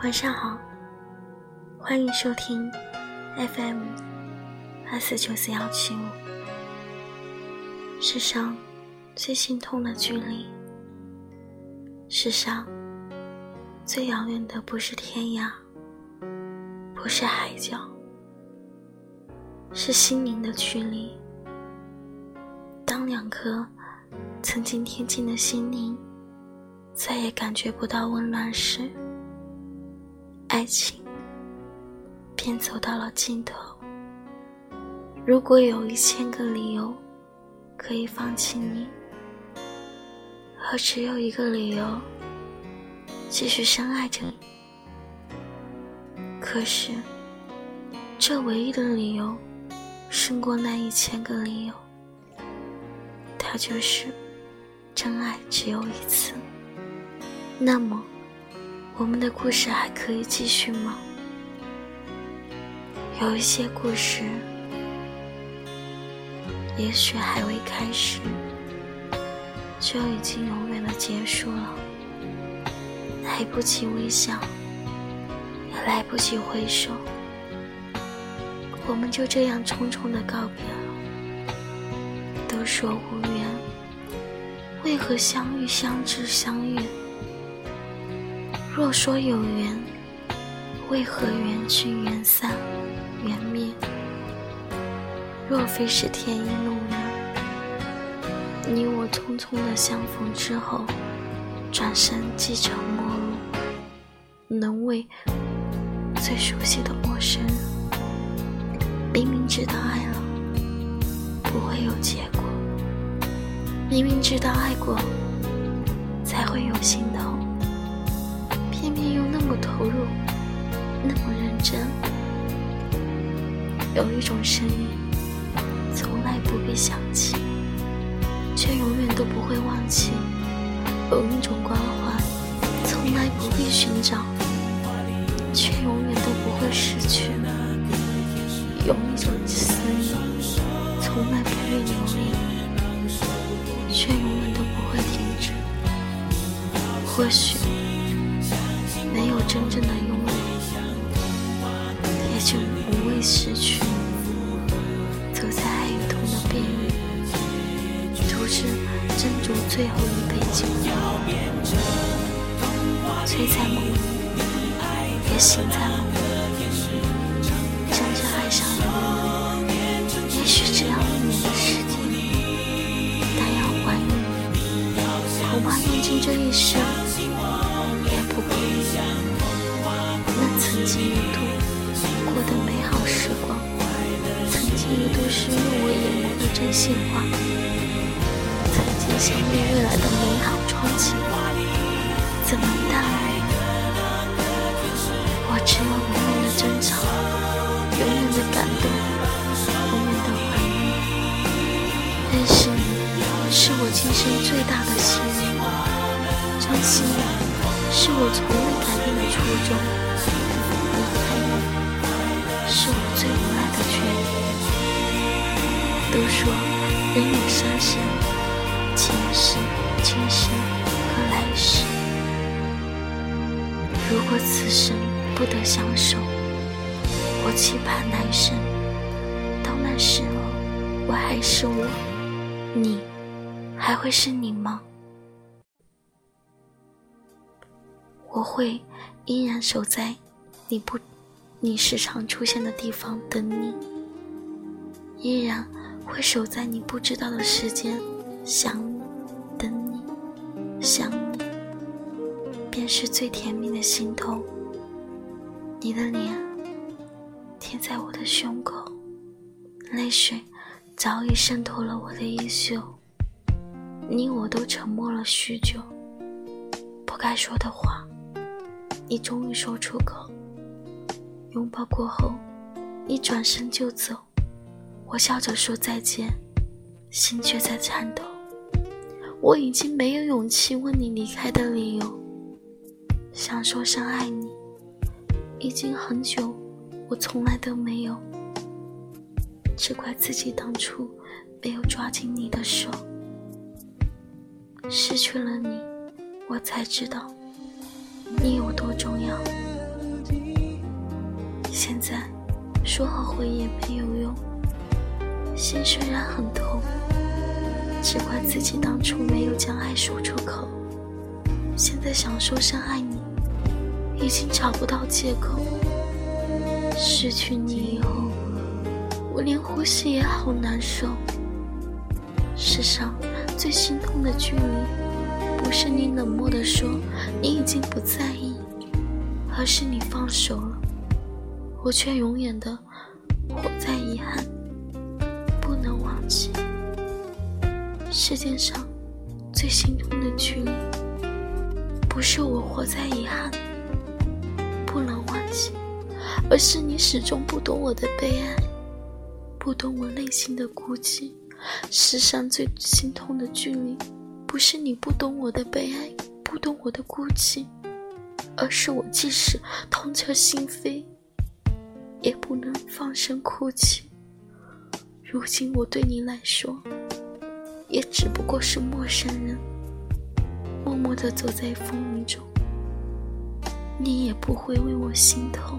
晚上好，欢迎收听 FM 二四九四幺七五。世上最心痛的距离，世上最遥远的不是天涯，不是海角，是心灵的距离。当两颗曾经贴近的心灵再也感觉不到温暖时，爱情便走到了尽头。如果有一千个理由可以放弃你，而只有一个理由继续深爱着你，可是这唯一的理由胜过那一千个理由。它就是真爱只有一次。那么，我们的故事还可以继续吗？有一些故事，也许还未开始，就已经永远的结束了。来不及微笑，也来不及挥手，我们就这样匆匆的告别了。都说无缘，为何相遇、相知、相遇？若说有缘，为何缘聚、缘散、缘灭？若非是天意弄人，你我匆匆的相逢之后，转身即成陌路，能为最熟悉的陌生人，明明知道爱了。不会有结果。明明知道爱过才会有心痛，有一种声音，从来不必想起，却永远都不会忘记；有一种关怀，从来不必寻找，却永远都不会失去；有一种思念。从来不必留恋，却永远都不会停止。或许没有真正的拥有，也就无会失去。走在爱与痛的边缘，独自斟酌最后一杯酒，醉在梦里，也醒在梦里，真正爱上一个人，也许只要。这一生也不过那曾经一度过的美好时光，曾是用我眼眸的真心话，曾经想念未来的美好憧憬，怎么淡了？我只有永远的争吵，永远的感动，永远的怀念。认识你，是我今生最大的幸运。珍惜你，是我从未改变的初衷；离开你，是我人有三生，前世、今生和来世。如果此生不得相守，我期盼来生。到那时候，我还是我，你还会是你吗？我会依然守在你不、你时常出现的地方等你，依然会守在你不知道的时间想你、等你、想你，便是最甜蜜的心痛。你的脸贴在我的胸口，泪水早已渗透了我的衣袖，你我都沉默了许久，不该说的话。你终于说出口，拥抱过后，你转身就走，我笑着说再见，心却在颤抖。我已经没有勇气问你离开的理由，想说声爱你，已经很久，我从来都没有。只怪自己当初没有抓紧你的手，失去了你，我才知道。你有多重要？现在说后悔也没有用，心虽然很痛，只怪自己当初没有将爱说出口。现在想说声爱你，已经找不到借口。失去你以后，我连呼吸也好难受。世上最心痛的距离，不是你冷漠的说你已经不在意，而是你放手了，我却永远的活在遗憾，能忘记。世界上最心痛的距离，不是我活在遗憾，不能忘记。而是你始终不懂我的悲哀，不懂我内心的孤寂。世上最心痛的距离，不是你不懂我的悲哀，不懂我的孤寂，而是我即使痛彻心扉，也不能放声哭泣。如今我对你来说，也只不过是陌生人，默默地走在风雨中，你也不会为我心痛。